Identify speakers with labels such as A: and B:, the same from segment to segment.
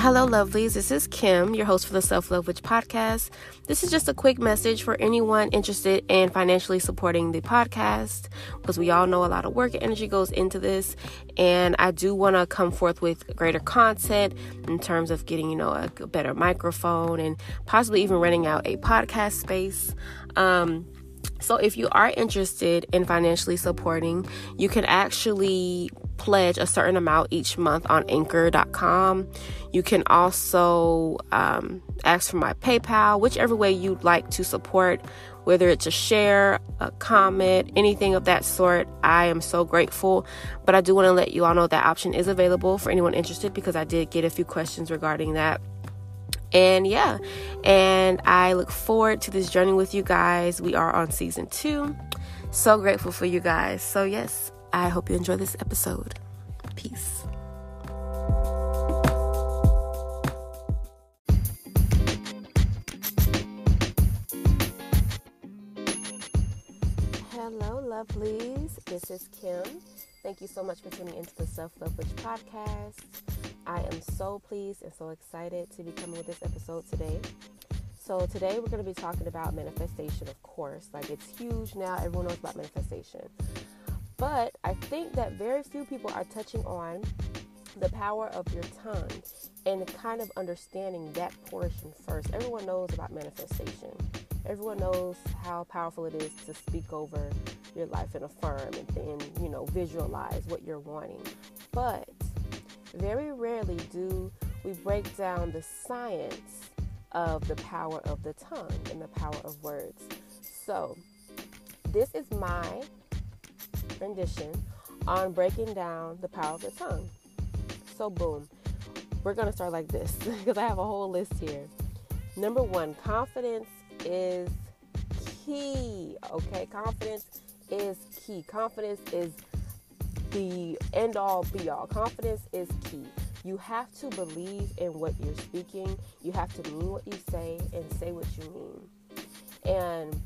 A: Hello, lovelies. This is Kim, your host for the Self Love Witch podcast. This is just a quick message for anyone interested in financially supporting the podcast because we all know a lot of work and energy goes into this. And I do want to come forth with greater content in terms of getting, you know, a, better microphone and possibly even renting out a podcast space. Um, so, if you are interested in financially supporting, you can actually pledge a certain amount each month on anchor.com. You can also um, ask for my PayPal, whichever way you'd like to support, whether it's a share, a comment, anything of that sort. I am so grateful. But I do want to let you all know that option is available for anyone interested because I did get a few questions regarding that. And yeah, and I look forward to this journey with you guys. We are on season two. So grateful for you guys. So, yes, I hope you enjoy this episode. Peace. Hello, lovelies. This is Kim. Thank you so much for tuning into the Self Love Witch podcast. I am so pleased and so excited to be coming with this episode today. So, today we're going to be talking about manifestation, of course. Like, it's huge now, everyone knows about manifestation. But I think that very few people are touching on the power of your tongue and kind of understanding that portion first. Everyone knows about manifestation. Everyone knows how powerful it is to speak over your life and affirm and then, you know, visualize what you're wanting. But very rarely do we break down the science of the power of the tongue and the power of words. So, this is my rendition on breaking down the power of the tongue. So, boom, we're going to start like this because I have a whole list here. Number one, confidence is key. Okay, confidence is key. Confidence is the end all be all. Confidence is key. You have to believe in what you're speaking. You have to mean what you say and say what you mean. And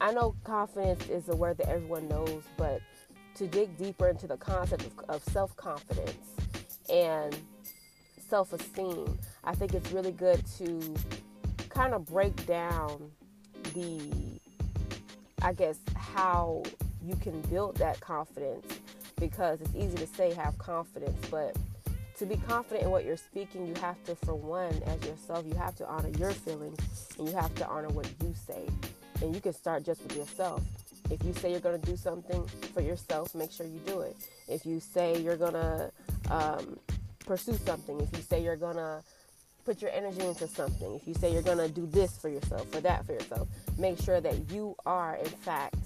A: I know confidence is a word that everyone knows, but to dig deeper into the concept of, of self confidence and self esteem, I think it's really good to kind of break down the, I guess, how you can build that confidence because it's easy to say have confidence, but to be confident in what you're speaking, you have to, for one, as yourself, you have to honor your feelings and you have to honor what you say. And you can start just with yourself. If you say you're going to do something for yourself, make sure you do it. If you say you're going to um, pursue something, if you say you're going to put your energy into something, if you say you're going to do this for yourself, or that for yourself, make sure that you are, in fact,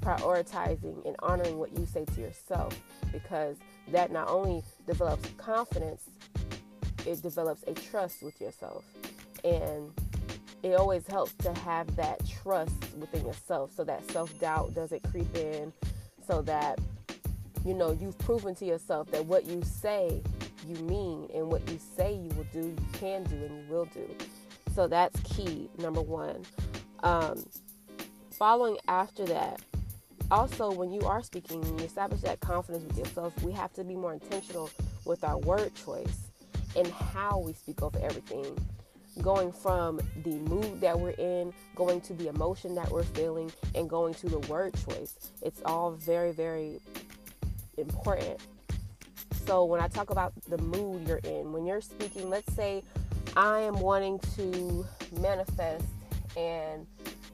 A: prioritizing and honoring what you say to yourself because that not only develops confidence, it develops a trust with yourself. And it always helps to have that trust within yourself so that self doubt doesn't creep in, so that you know you've proven to yourself that what you say you mean and what you say you will do, you can do and you will do. So that's key, number one. Um, following after that, also when you are speaking and you establish that confidence with yourself we have to be more intentional with our word choice and how we speak over everything going from the mood that we're in going to the emotion that we're feeling and going to the word choice. It's all very very important. So when i talk about the mood you're in when you're speaking let's say i am wanting to manifest and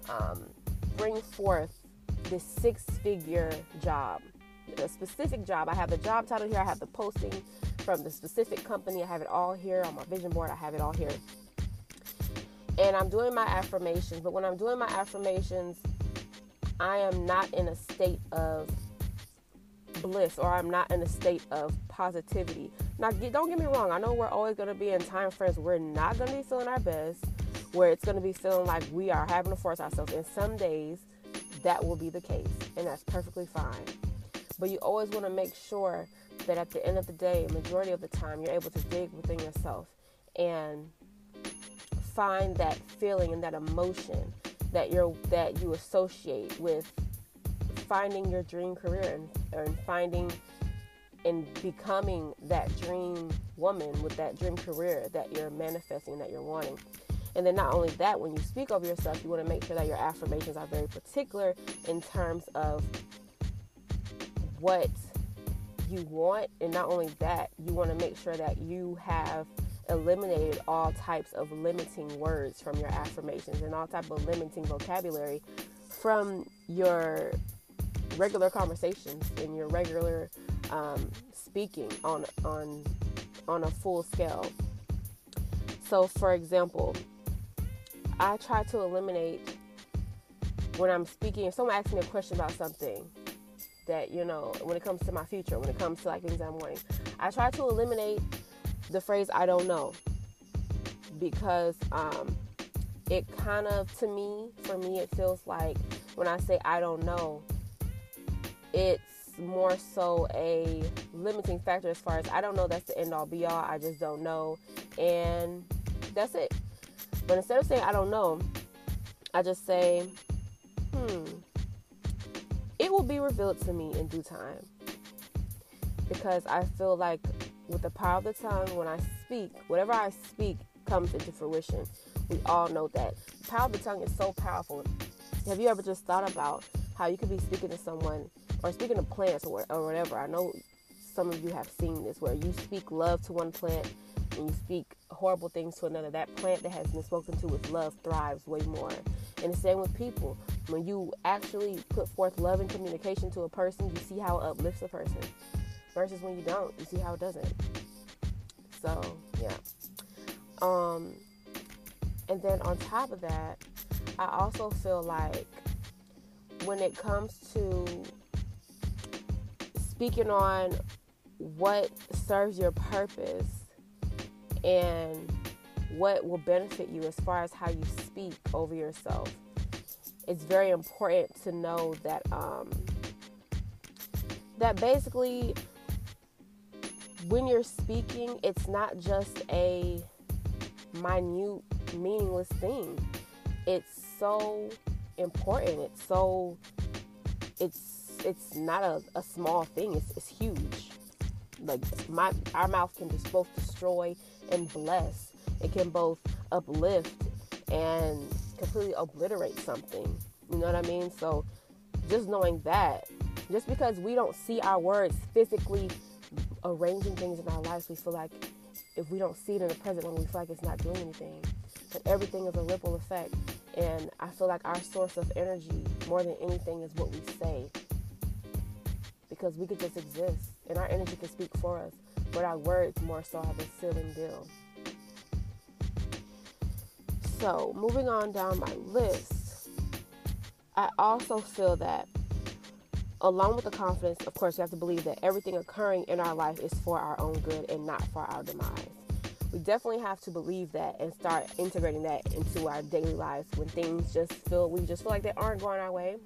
A: um, bring forth this six figure job, a specific job. I have the job title here, I have the posting from the specific company, I have it all here on my vision board, I have it all here. And I'm doing my affirmations, but when I'm doing my affirmations, I am not in a state of bliss or I'm not in a state of positivity. Now, don't get me wrong, I know we're always going to be in time frames we're not going to be feeling our best, where it's going to be feeling like we are having to force ourselves. And some days, that will be the case, and that's perfectly fine. But you always want to make sure that at the end of the day, majority of the time, you're able to dig within yourself and find that feeling and that emotion that you're that you associate with finding your dream career and, and finding and becoming that dream woman with that dream career that you're manifesting that you're wanting. And then not only that, when you speak of yourself, you want to make sure that your affirmations are very particular in terms of what you want. And not only that, you want to make sure that you have eliminated all types of limiting words from your affirmations and all type of limiting vocabulary from your regular conversations and your regular um, speaking on on on a full scale. So, for example, I try to eliminate when I'm speaking. If someone asks me a question about something that you know, when it comes to my future, when it comes to like things I'm wanting, I try to eliminate the phrase "I don't know" because um, it kind of, to me, for me, it feels like when I say "I don't know," it's more so a limiting factor as far as I don't know that's the end all be all. I just don't know. And that's it. But instead of saying I don't know, I just say, hmm, it will be revealed to me in due time. Because I feel like with the power of the tongue, when I speak, whatever I speak comes into fruition. We all know that. The power of the tongue is so powerful. Have you ever just thought about how you could be speaking to someone or speaking to plants or, or whatever, I know some of you have seen this where you speak love to one plant and you speak horrible things to another. That plant that has been spoken to with love thrives way more. And the same with people. When you actually put forth love and communication to a person, you see how it uplifts a person. Versus when you don't, you see how it doesn't. So yeah. Um and then on top of that, I also feel like when it comes to speaking on what serves your purpose and what will benefit you as far as how you speak over yourself. It's very important to know that um, that basically when you're speaking, it's not just a minute, meaningless thing. It's so important. It's so it's it's not a, a small thing. It's, it's huge. Like my our mouth can just both destroy and bless. It can both uplift and completely obliterate something. You know what I mean? So just knowing that, just because we don't see our words physically arranging things in our lives, we feel like if we don't see it in the present moment, we feel like it's not doing anything. But everything is a ripple effect. And I feel like our source of energy, more than anything, is what we say because we could just exist and our energy can speak for us, but our words more so have a ceiling deal. So, moving on down my list, I also feel that along with the confidence, of course, we have to believe that everything occurring in our life is for our own good and not for our demise. We definitely have to believe that and start integrating that into our daily lives when things just feel we just feel like they aren't going our way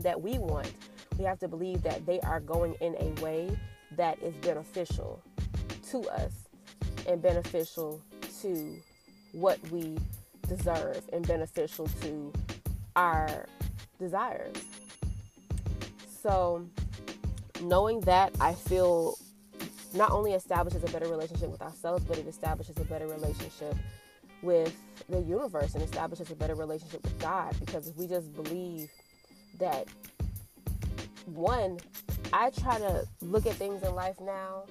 A: that we want we have to believe that they are going in a way that is beneficial to us and beneficial to what we deserve and beneficial to our desires. So, knowing that, I feel not only establishes a better relationship with ourselves, but it establishes a better relationship with the universe and establishes a better relationship with God. Because if we just believe that one, I try to look at things in life now.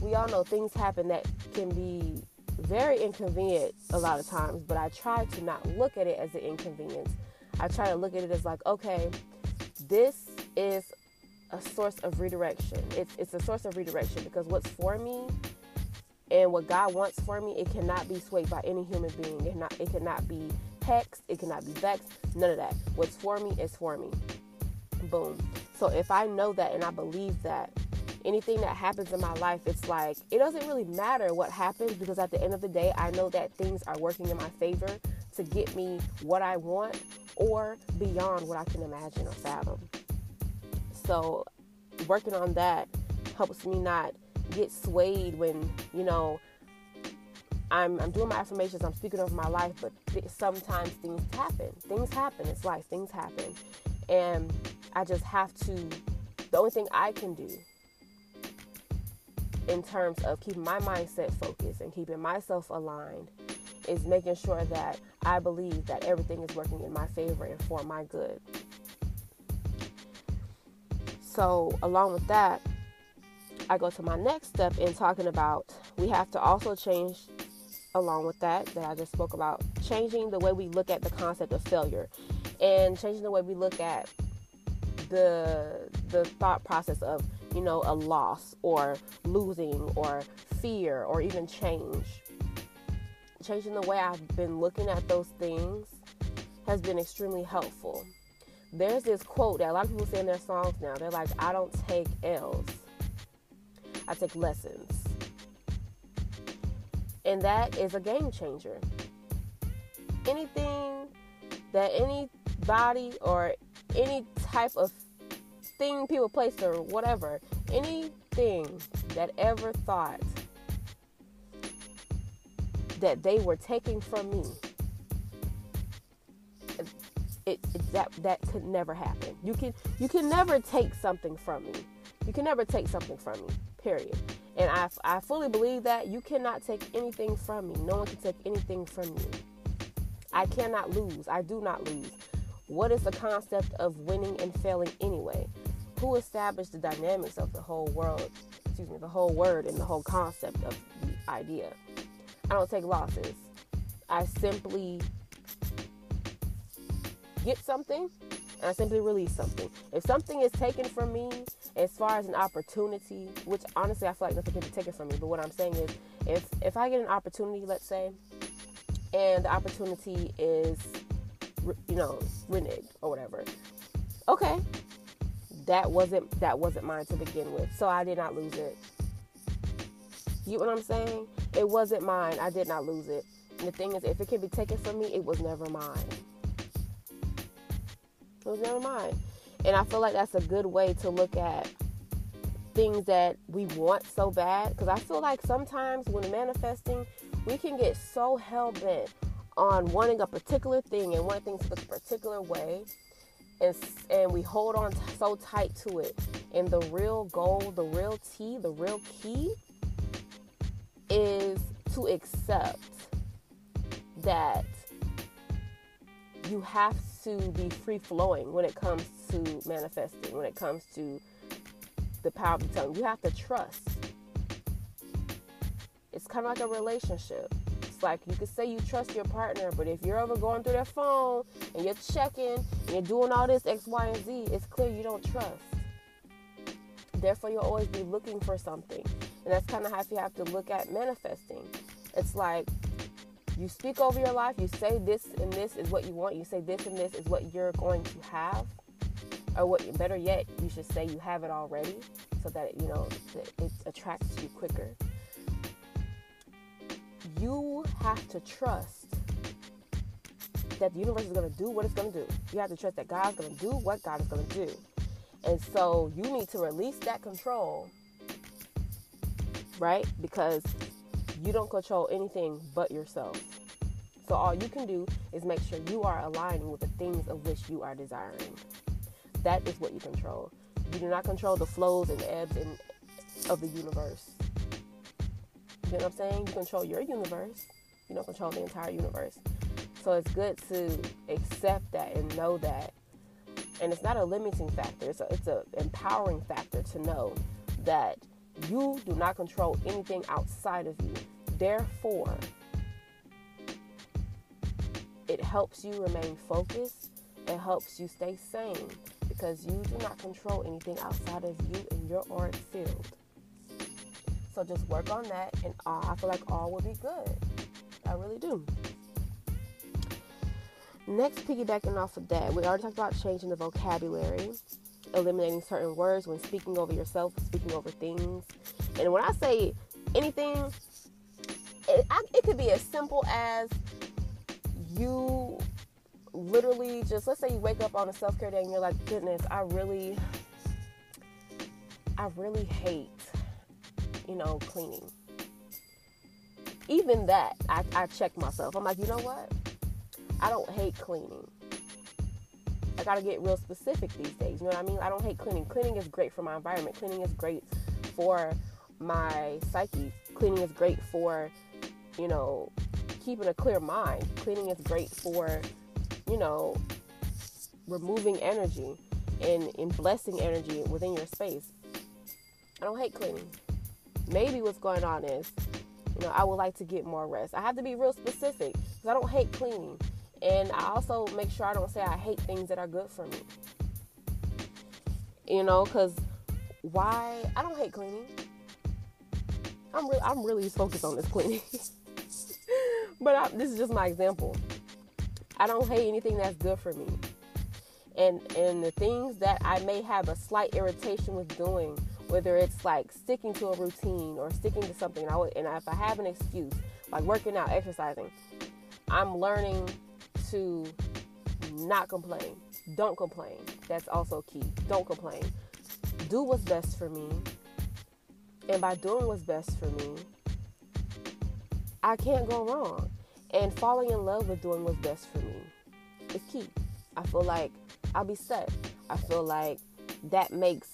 A: We all know things happen that can be very inconvenient a lot of times, but I try to not look at it as an inconvenience. I try to look at it as like, okay, this is a source of redirection. It's it's a source of redirection because what's for me and what God wants for me, it cannot be swayed by any human being. It not it cannot be hexed, it cannot be vexed, none of that. What's for me is for me. Boom. So if I know that and I believe that, anything that happens in my life, it's like it doesn't really matter what happens because at the end of the day, I know that things are working in my favor to get me what I want or beyond what I can imagine or fathom. So working on that helps me not get swayed when, you know, I'm, I'm doing my affirmations, I'm speaking over my life, but th- sometimes things happen. Things happen. It's life. Things happen. And I just have to, the only thing I can do in terms of keeping my mindset focused and keeping myself aligned is making sure that I believe that everything is working in my favor and for my good. So, along with that, I go to my next step in talking about we have to also change, along with that, that I just spoke about, changing the way we look at the concept of failure and changing the way we look at the the thought process of you know a loss or losing or fear or even change changing the way I've been looking at those things has been extremely helpful. There's this quote that a lot of people say in their songs now. They're like, I don't take L's, I take lessons. And that is a game changer. Anything that anybody or any type of thing, people, place, or whatever, anything that ever thought that they were taking from me it, it, that that could never happen. You can you can never take something from me. You can never take something from me period. And I, I fully believe that. You cannot take anything from me. No one can take anything from you. I cannot lose. I do not lose. What is the concept of winning and failing anyway? Who established the dynamics of the whole world excuse me the whole word and the whole concept of the idea? I don't take losses. I simply get something and I simply release something. If something is taken from me as far as an opportunity, which honestly I feel like nothing can be taken from me, but what I'm saying is if if I get an opportunity, let's say, and the opportunity is you know, reneged or whatever. Okay. That wasn't that wasn't mine to begin with. So I did not lose it. You get what I'm saying? It wasn't mine. I did not lose it. And the thing is, if it can be taken from me, it was never mine. Was never mine. And I feel like that's a good way to look at things that we want so bad. Because I feel like sometimes when manifesting, we can get so hell bent on wanting a particular thing and wanting things to look a particular way. And, and we hold on t- so tight to it. And the real goal, the real T, the real key is to accept that you have to be free flowing when it comes to manifesting, when it comes to the power of the tongue. You have to trust. It's kind of like a relationship. It's like you could say you trust your partner, but if you're ever going through their phone and you're checking and you're doing all this X, Y, and Z, it's clear you don't trust. Therefore, you'll always be looking for something. And that's kind of how you have to look at manifesting. It's like you speak over your life, you say this and this is what you want, you say this and this is what you're going to have. Or what better yet, you should say you have it already so that you know it attracts you quicker. You have to trust that the universe is going to do what it's going to do. You have to trust that God's going to do what God is going to do. And so you need to release that control right? Because you don't control anything but yourself. So all you can do is make sure you are aligning with the things of which you are desiring. That is what you control. You do not control the flows and ebbs and of the universe. You know what I'm saying? You control your universe. You don't control the entire universe. So it's good to accept that and know that. And it's not a limiting factor. It's a, it's an empowering factor to know that you do not control anything outside of you. Therefore, it helps you remain focused. It helps you stay sane because you do not control anything outside of you in your auric field. So just work on that, and all, I feel like all will be good. I really do. Next, piggybacking off of that, we already talked about changing the vocabulary eliminating certain words when speaking over yourself, speaking over things. And when I say anything, it, I, it could be as simple as you literally just, let's say you wake up on a self care day and you're like, goodness, I really, I really hate, you know, cleaning. Even that, I, I check myself. I'm like, you know what? I don't hate cleaning. I gotta get real specific these days. You know what I mean? I don't hate cleaning. Cleaning is great for my environment. Cleaning is great for my psyche. Cleaning is great for, you know, keeping a clear mind. Cleaning is great for, you know, removing energy and, and blessing energy within your space. I don't hate cleaning. Maybe what's going on is, you know, I would like to get more rest. I have to be real specific because I don't hate cleaning. And I also make sure I don't say I hate things that are good for me. You know, because why? I don't hate cleaning. I'm, re- I'm really focused on this cleaning. but I, this is just my example. I don't hate anything that's good for me. And, and the things that I may have a slight irritation with doing, whether it's like sticking to a routine or sticking to something, I would, and if I have an excuse, like working out, exercising, I'm learning to not complain. Don't complain. That's also key. Don't complain. Do what's best for me. And by doing what's best for me, I can't go wrong. And falling in love with doing what's best for me is key. I feel like I'll be set. I feel like that makes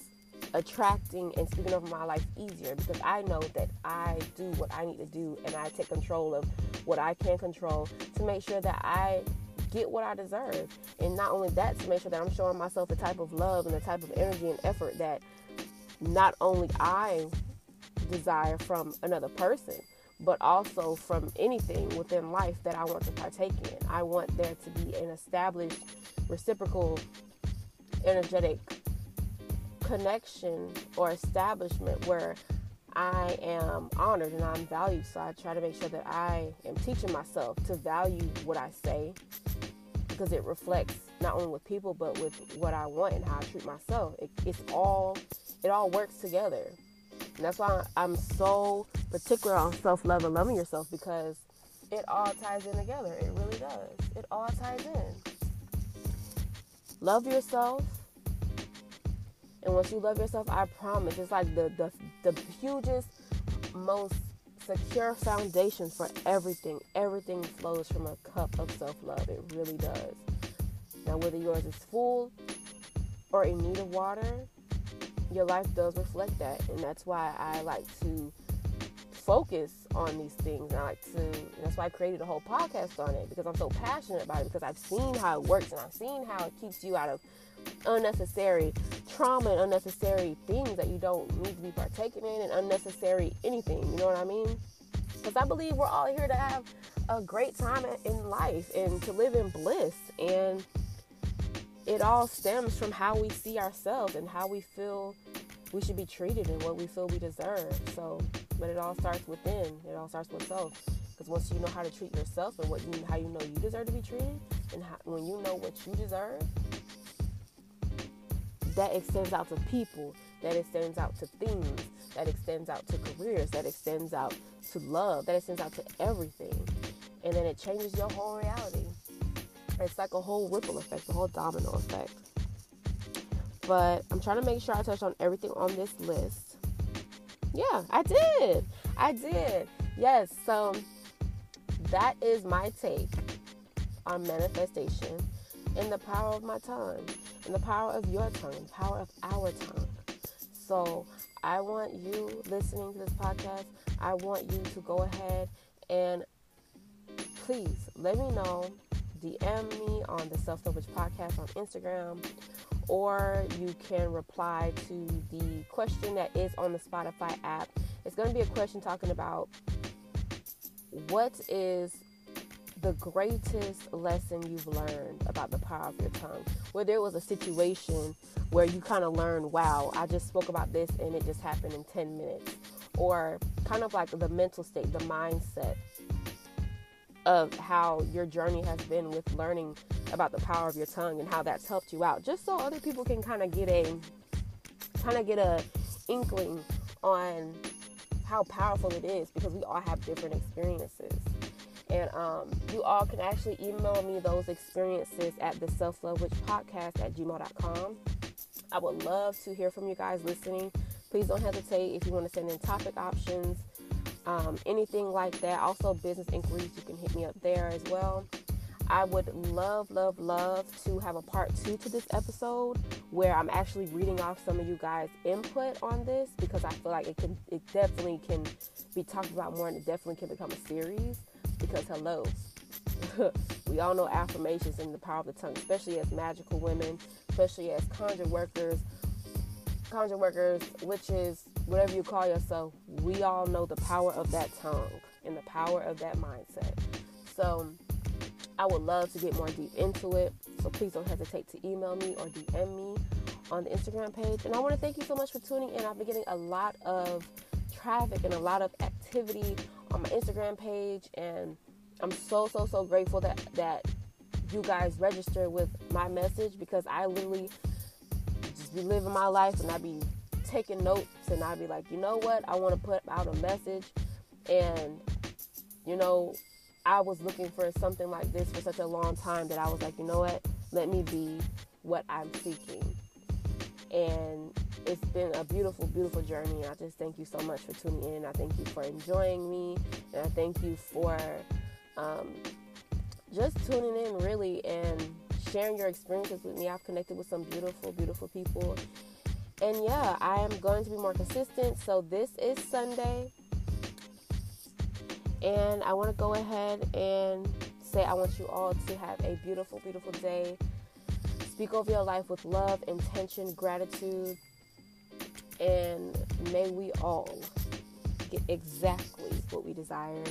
A: attracting and speaking over my life easier because I know that I do what I need to do and I take control of what I can control to make sure that I get what I deserve. And not only that, to make sure that I'm showing myself the type of love and the type of energy and effort that not only I desire from another person, but also from anything within life that I want to partake in. I want there to be an established reciprocal energetic connection or establishment where I am honored and I'm valued. So I try to make sure that I am teaching myself to value what I say because it reflects not only with people but with what I want and how I treat myself. It, it's all it all works together. And that's why I'm so particular on self love and loving yourself because it all ties in together. It really does. It all ties in. Love yourself. And once you love yourself, I promise it's like the the, the hugest, most secure foundation for everything. Everything flows from a cup of self love. It really does. Now, whether yours is full or in need of water, your life does reflect that. And that's why I like to focus on these things. I like to, that's why I created a whole podcast on it because I'm so passionate about it because I've seen how it works and I've seen how it keeps you out of unnecessary trauma and unnecessary things that you don't need to be partaking in and unnecessary anything. You know what I mean? Because I believe we're all here to have a great time in life and to live in bliss. And it all stems from how we see ourselves and how we feel we should be treated and what we feel we deserve. So, but it all starts within. It all starts with self. Because once you know how to treat yourself and what you how you know you deserve to be treated, and how, when you know what you deserve, that extends out to people, that extends out to things, that extends out to careers, that extends out to love, that extends out to everything. And then it changes your whole reality. It's like a whole ripple effect, a whole domino effect. But I'm trying to make sure I touch on everything on this list. Yeah, I did. I did. Yes, so that is my take on manifestation and the power of my tongue and the power of your tongue power of our tongue. So I want you listening to this podcast, I want you to go ahead and please let me know. DM me on the Self Love Podcast on Instagram, or you can reply to the question that is on the Spotify app. It's going to be a question talking about what is the greatest lesson you've learned about the power of your tongue. Whether it was a situation where you kind of learned, wow, I just spoke about this and it just happened in 10 minutes. Or kind of like the mental state, the mindset of how your journey has been with learning about the power of your tongue and how that's helped you out. Just so other people can kind of get a kind of get a inkling on how powerful it is because we all have different experiences. And um, you all can actually email me those experiences at the self love witch podcast at gmail.com. I would love to hear from you guys listening. Please don't hesitate if you want to send in topic options, um, anything like that. Also, business inquiries, you can hit me up there as well. I would love, love, love to have a part two to this episode where I'm actually reading off some of you guys' input on this because I feel like it can, it definitely can be talked about more and it definitely can become a series. Because hello, we all know affirmations and the power of the tongue, especially as magical women, especially as conjure workers, conjure workers, witches, whatever you call yourself. We all know the power of that tongue and the power of that mindset. So I would love to get more deep into it. So please don't hesitate to email me or DM me on the Instagram page. And I want to thank you so much for tuning in. I've been getting a lot of traffic and a lot of activity on my Instagram page and I'm so so so grateful that that you guys register with my message because I literally just be living my life and I be taking notes and I'd be like, you know what, I want to put out a message and you know, I was looking for something like this for such a long time that I was like, you know what, let me be what I'm seeking. And it's been a beautiful, beautiful journey. I just thank you so much for tuning in. I thank you for enjoying me. And I thank you for um, just tuning in really and sharing your experiences with me. I've connected with some beautiful, beautiful people. And yeah, I am going to be more consistent. So this is Sunday. And I want to go ahead and say I want you all to have a beautiful, beautiful day. Speak over your life with love, intention, gratitude. And may we all get exactly what we desire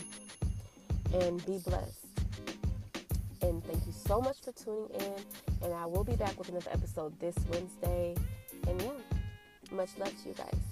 A: and be blessed. And thank you so much for tuning in. And I will be back with another episode this Wednesday. And yeah, much love to you guys.